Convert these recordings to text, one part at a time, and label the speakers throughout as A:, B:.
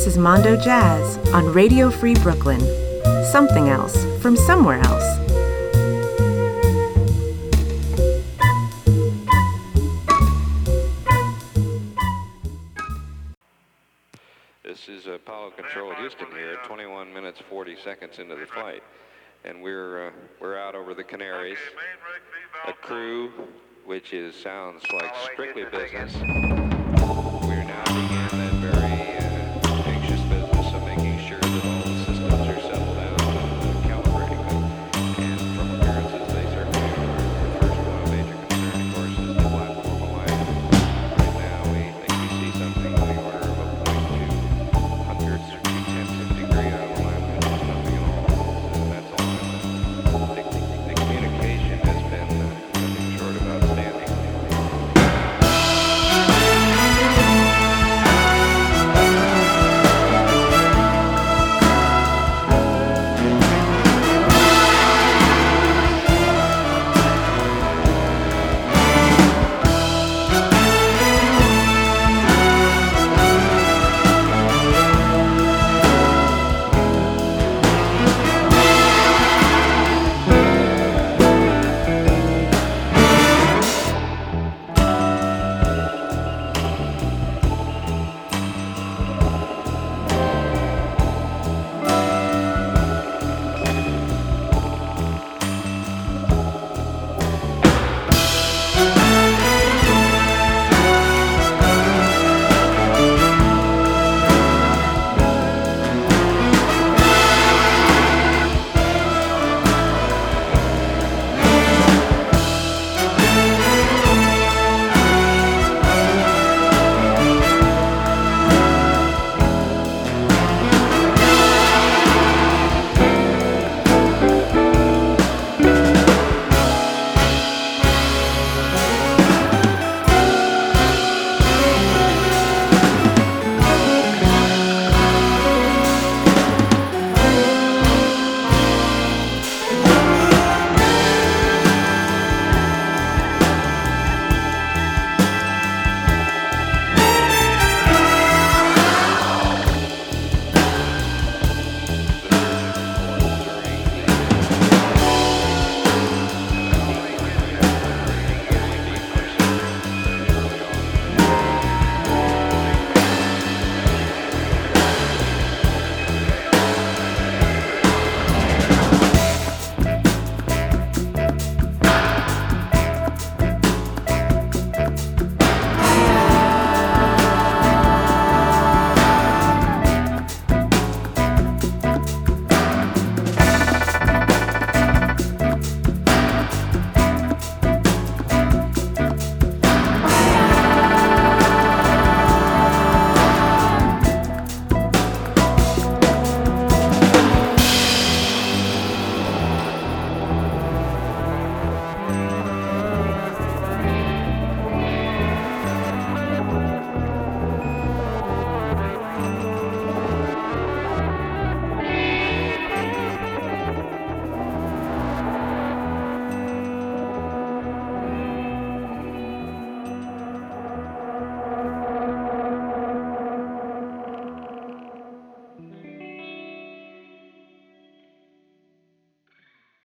A: This is Mondo Jazz on Radio Free Brooklyn. Something else from somewhere else.
B: This is Apollo Control Houston here, 21 minutes 40 seconds into the flight, and we're uh, we're out over the Canaries. A crew, which is sounds like strictly business. We're now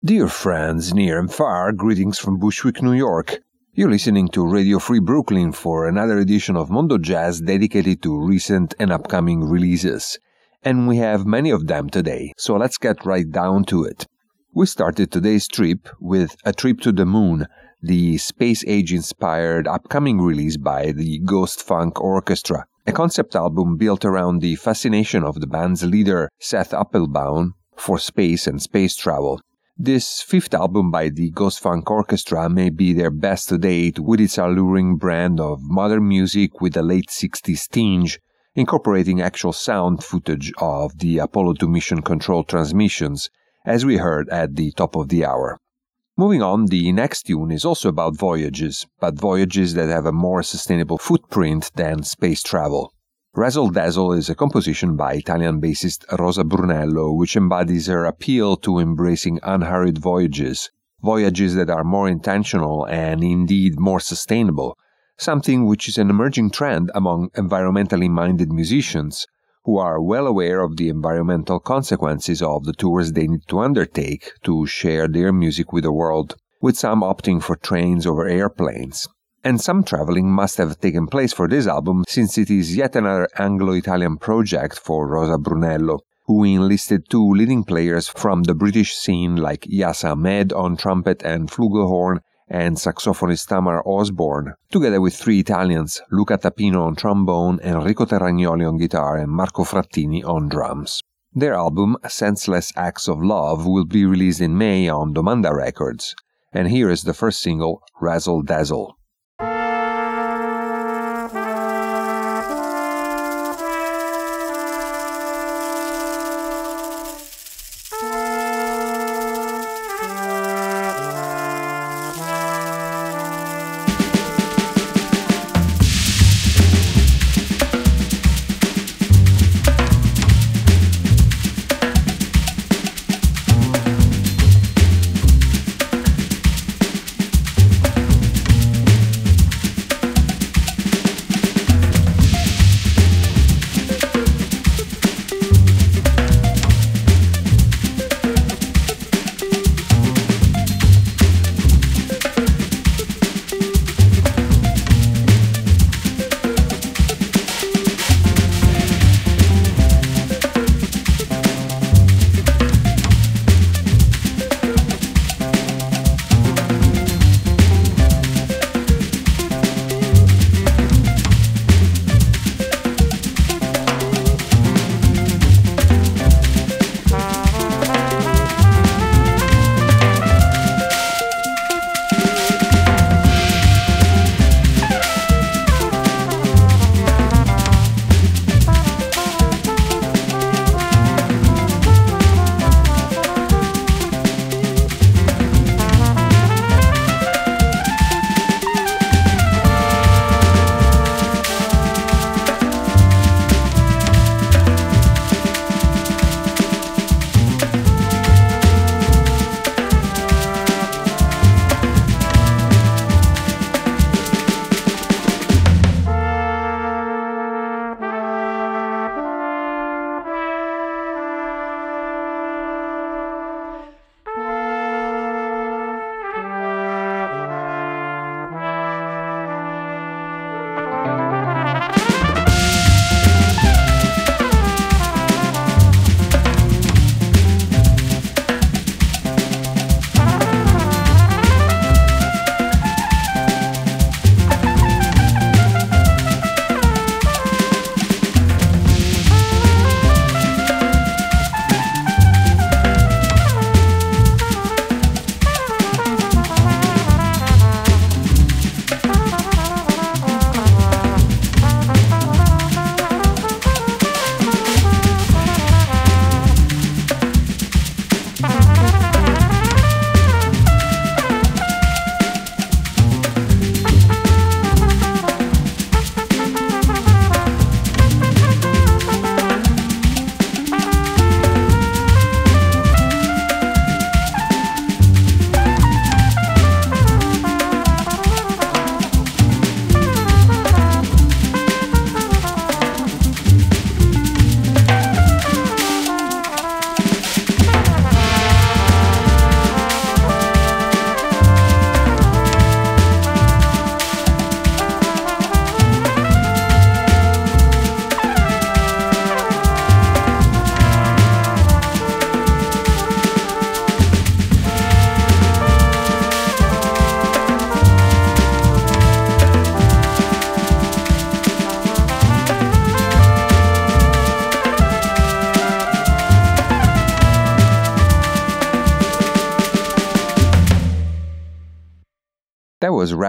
C: Dear friends near and far, greetings from Bushwick, New York. You're listening to Radio Free Brooklyn for another edition of Mondo Jazz dedicated to recent and upcoming releases. And we have many of them today, so let's get right down to it. We started today's trip with A Trip to the Moon, the space age inspired upcoming release by the Ghost Funk Orchestra, a concept album built around the fascination of the band's leader, Seth Applebaum, for space and space travel. This fifth album by the Ghost Funk Orchestra may be their best to date with its alluring brand of modern music with a late 60s tinge, incorporating actual sound footage of the Apollo 2 mission control transmissions, as we heard at the top of the hour. Moving on, the next tune is also about voyages, but voyages that have a more sustainable footprint than space travel. Razzle Dazzle is a composition by Italian bassist Rosa Brunello, which embodies her appeal to embracing unhurried voyages, voyages that are more intentional and indeed more sustainable, something which is an emerging trend among environmentally minded musicians who are well aware of the environmental consequences of the tours they need to undertake to share their music with the world, with some opting for trains over airplanes. And some traveling must have taken place for this album since it is yet another Anglo Italian project for Rosa Brunello, who enlisted two leading players from the British scene like Yazz Ahmed on trumpet and flugelhorn and saxophonist Tamar Osborne, together with three Italians, Luca Tapino on trombone, Enrico Terragnoli on guitar, and Marco Frattini on drums. Their album, Senseless Acts of Love, will be released in May on Domanda Records. And here is the first single, Razzle Dazzle.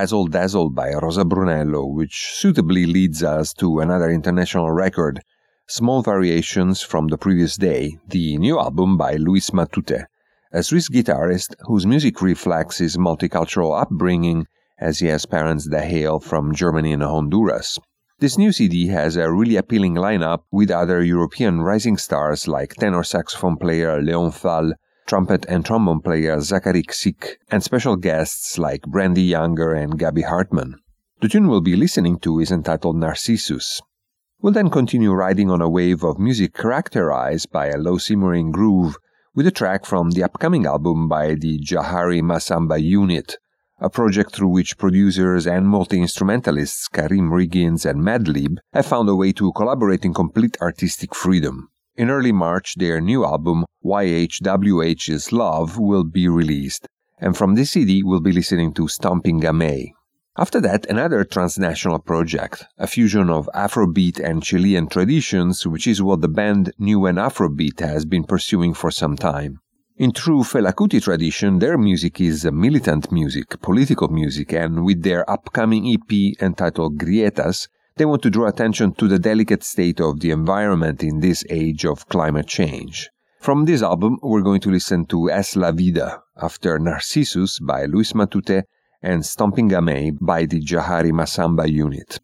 C: Razzle Dazzle by Rosa Brunello, which suitably leads us to another international record, Small Variations from the Previous Day, the new album by Louis Matute, a Swiss guitarist whose music reflects his multicultural upbringing as he has parents that hail from Germany and Honduras. This new CD has a really appealing lineup with other European rising stars like tenor saxophone player Léon Phal, trumpet and trombone player Zacharie Ksyk, and special guests like Brandee Younger and Gabi Hartmann. The tune we'll be listening to is entitled Narcissus. We'll then continue riding on a wave of music characterized by a low simmering groove with a track from the upcoming album by the Jahari Massamba Unit, a project through which producers and multi instrumentalists Karriem Riggins and Madlib have found a way to collaborate in complete artistic freedom. In early March, their new album, YHWH's Love, will be released, and from this CD, we'll be listening to Stomping Gamay. After that, another transnational project, a fusion of Afrobeat and Chilean traditions, which is what the band Newen Afrobeat has been pursuing for some time. In true Fela Kuti tradition, their music is militant music, political music, and with their upcoming EP entitled Grietas, they want to draw attention to the delicate state of the environment in this age of climate change. From this album, we're going to listen to Es la Vida, after Narcissus by Louis Matute and Stomping Gamay by the Jahari Massamba unit.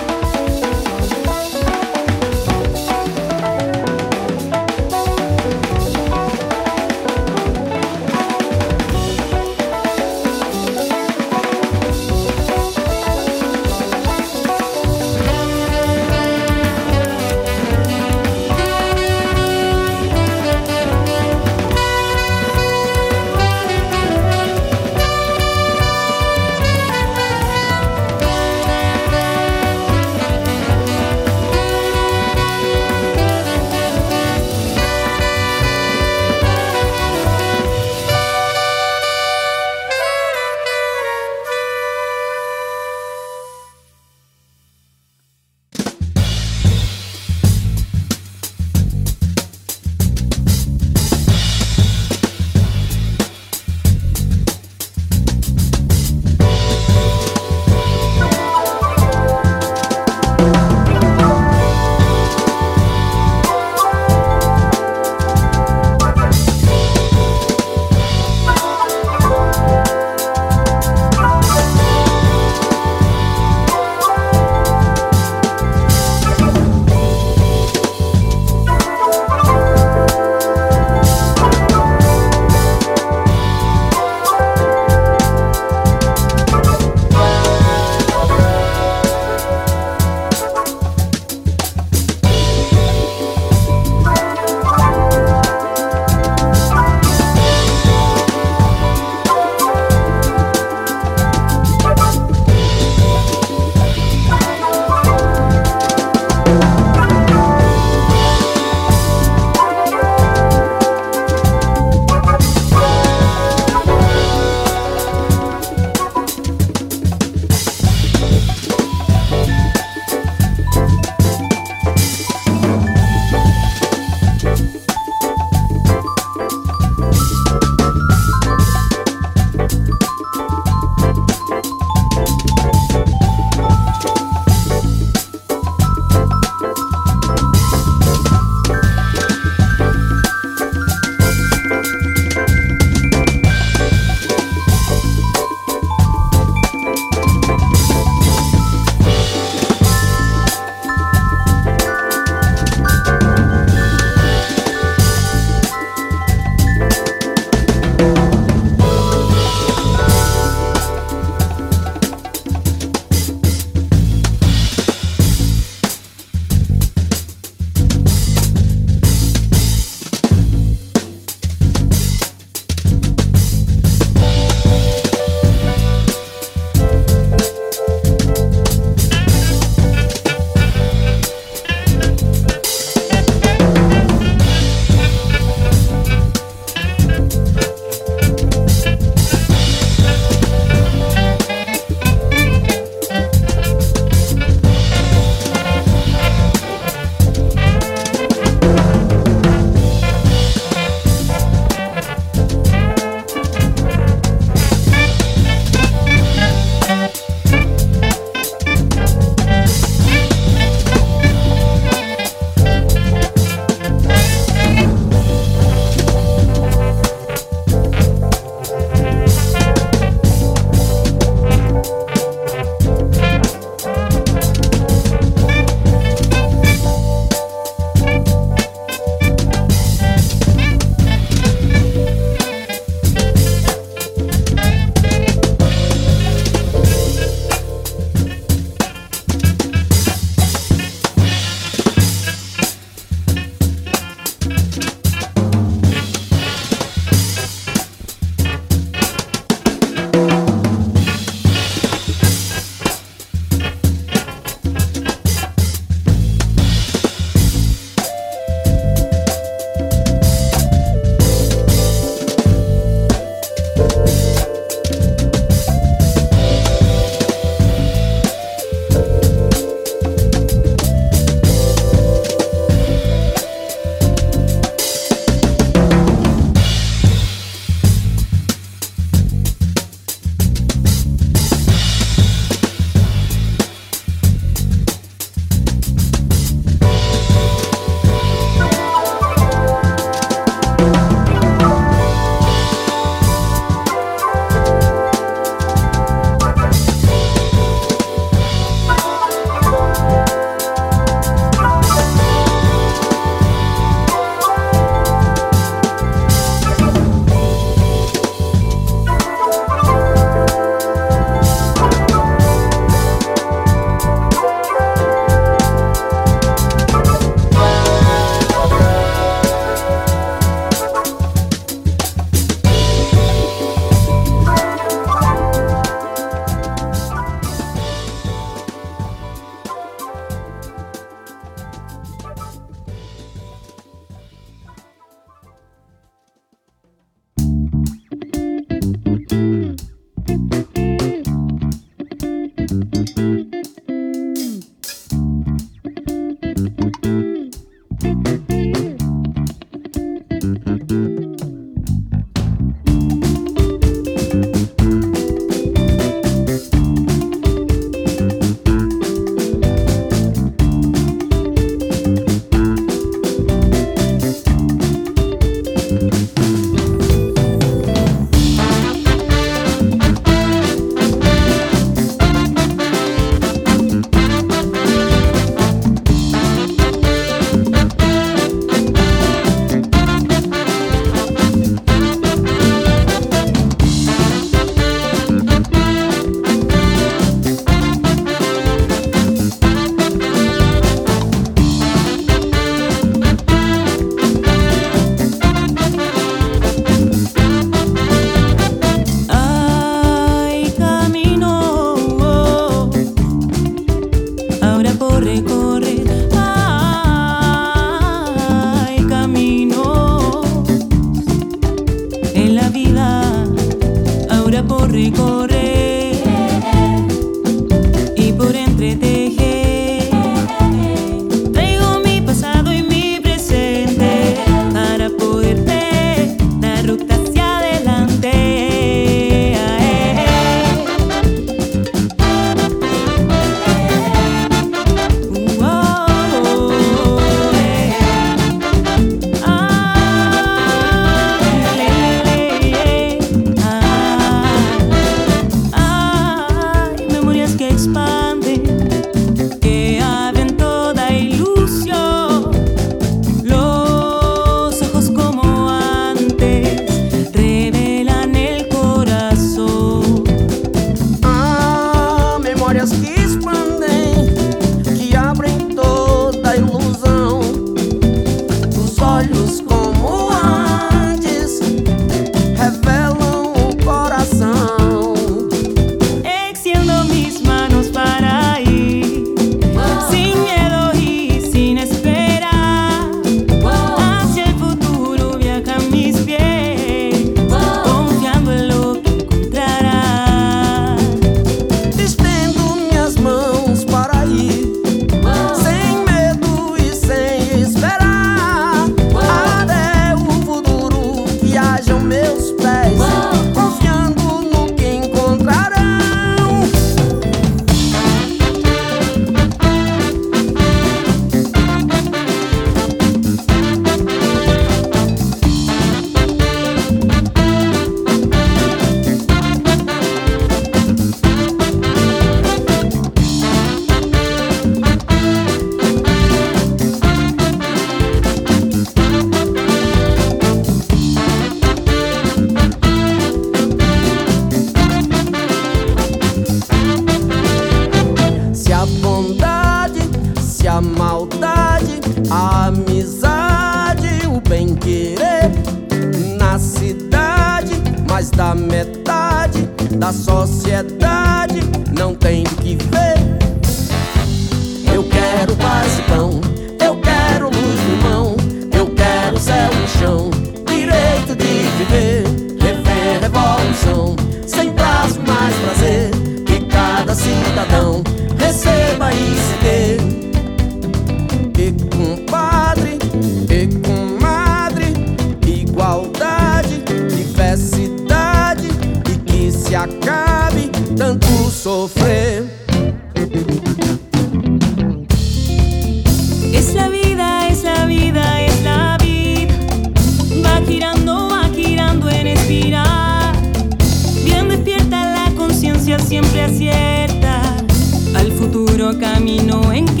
A: camino en que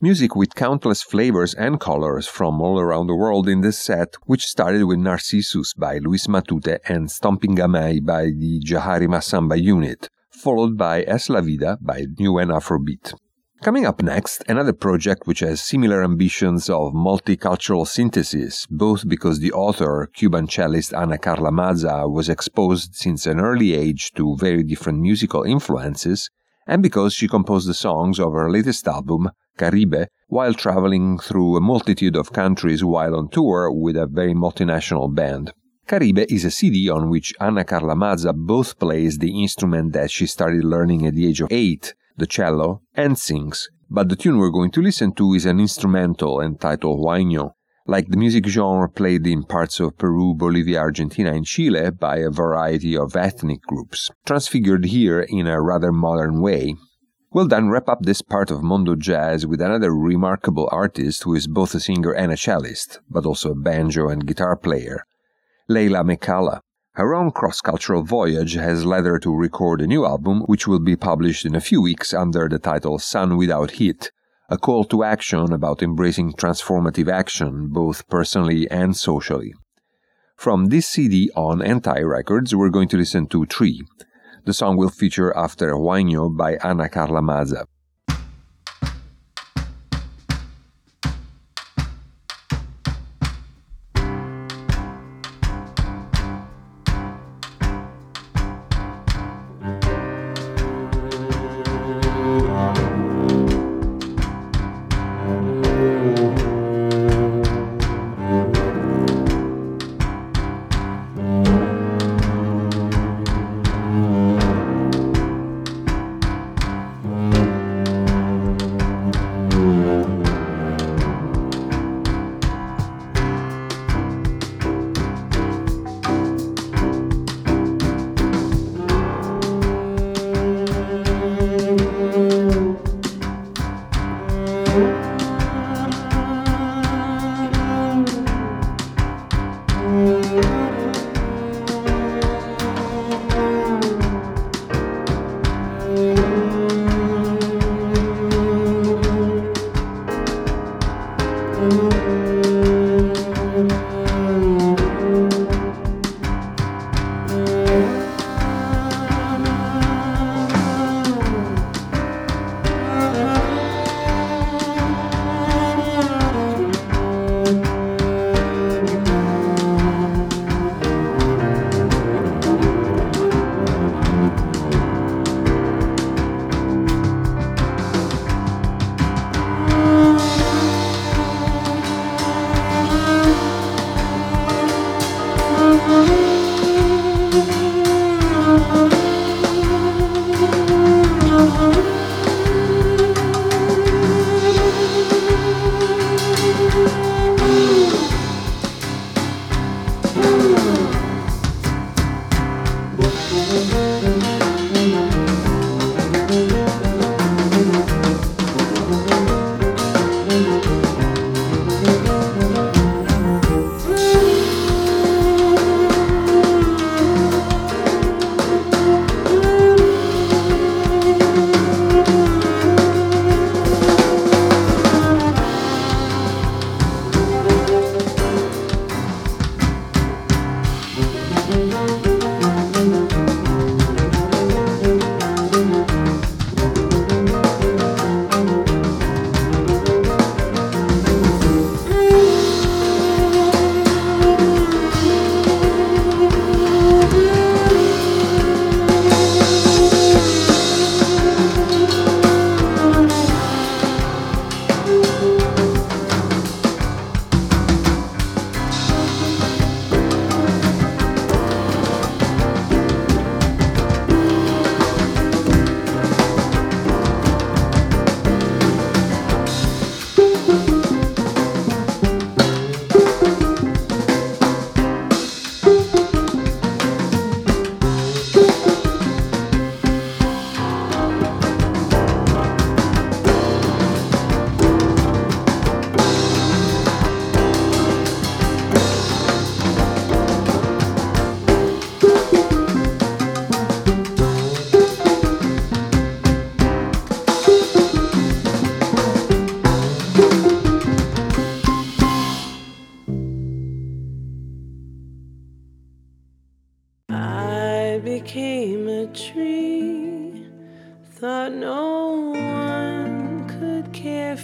C: Music with countless flavors and colors from all around the world in this set, which started with Narcissus by Louis Matute and Stomping Gamay by the Jahari Massamba unit, followed by Es La Vida by Newen Afrobeat. Coming up next, another project which has similar ambitions of multicultural synthesis, both because the author, Cuban cellist Ana Carla Maza, was exposed since an early age to very different musical influences, and because she composed the songs of her latest album, Caribe, while traveling through a multitude of countries while on tour with a very multinational band. Caribe is a CD on which Ana Carla Maza both plays the instrument that she started learning at the age of eight, the cello, and sings. But the tune we're going to listen to is an instrumental entitled Huayno, like the music genre played in parts of Peru, Bolivia, Argentina, and Chile by a variety of ethnic groups, transfigured here in a rather modern way. We'll then wrap up this part of Mondo Jazz with another remarkable artist who is both a singer and a cellist, but also a banjo and guitar player, Leyla McCalla. Her own cross cultural voyage has led her to record a new album, which will be published in a few weeks under the title Sun Without Heat, a call to action about embracing transformative action, both personally and socially. From this CD on Anti Records, we're going to listen to Tree. The song will feature after Huayno by Ana Carla Maza.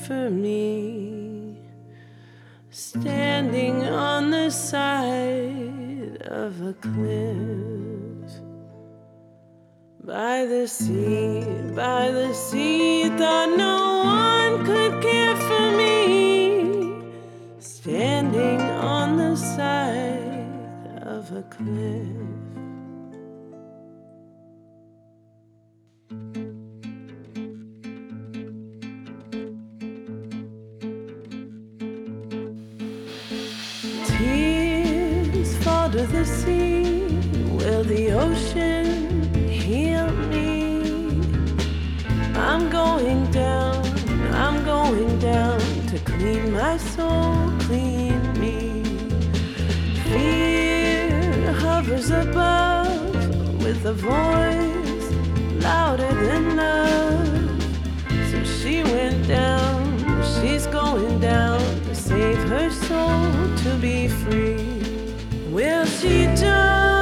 D: For me. Standing on the side of a cliff. By the sea, by the sea, thought no one could care for me. Standing on the side of a cliff. Will the ocean heal me? I'm going down, I'm going down to clean my soul, clean me. Fear hovers above with a voice louder than love. So she went down, she's going down to save her soul to be free. Will she jump?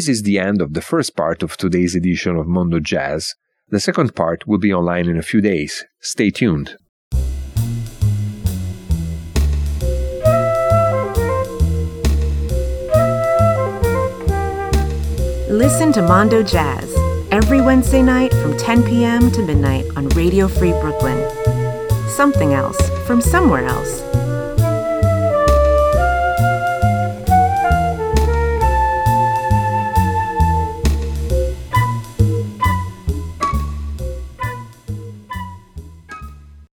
C: This is the end of the first part of today's edition of Mondo Jazz. The second part will be online in a few days. Stay tuned.
A: Listen to Mondo Jazz every Wednesday night from 10 p.m. to midnight on Radio Free Brooklyn. Something else from somewhere else.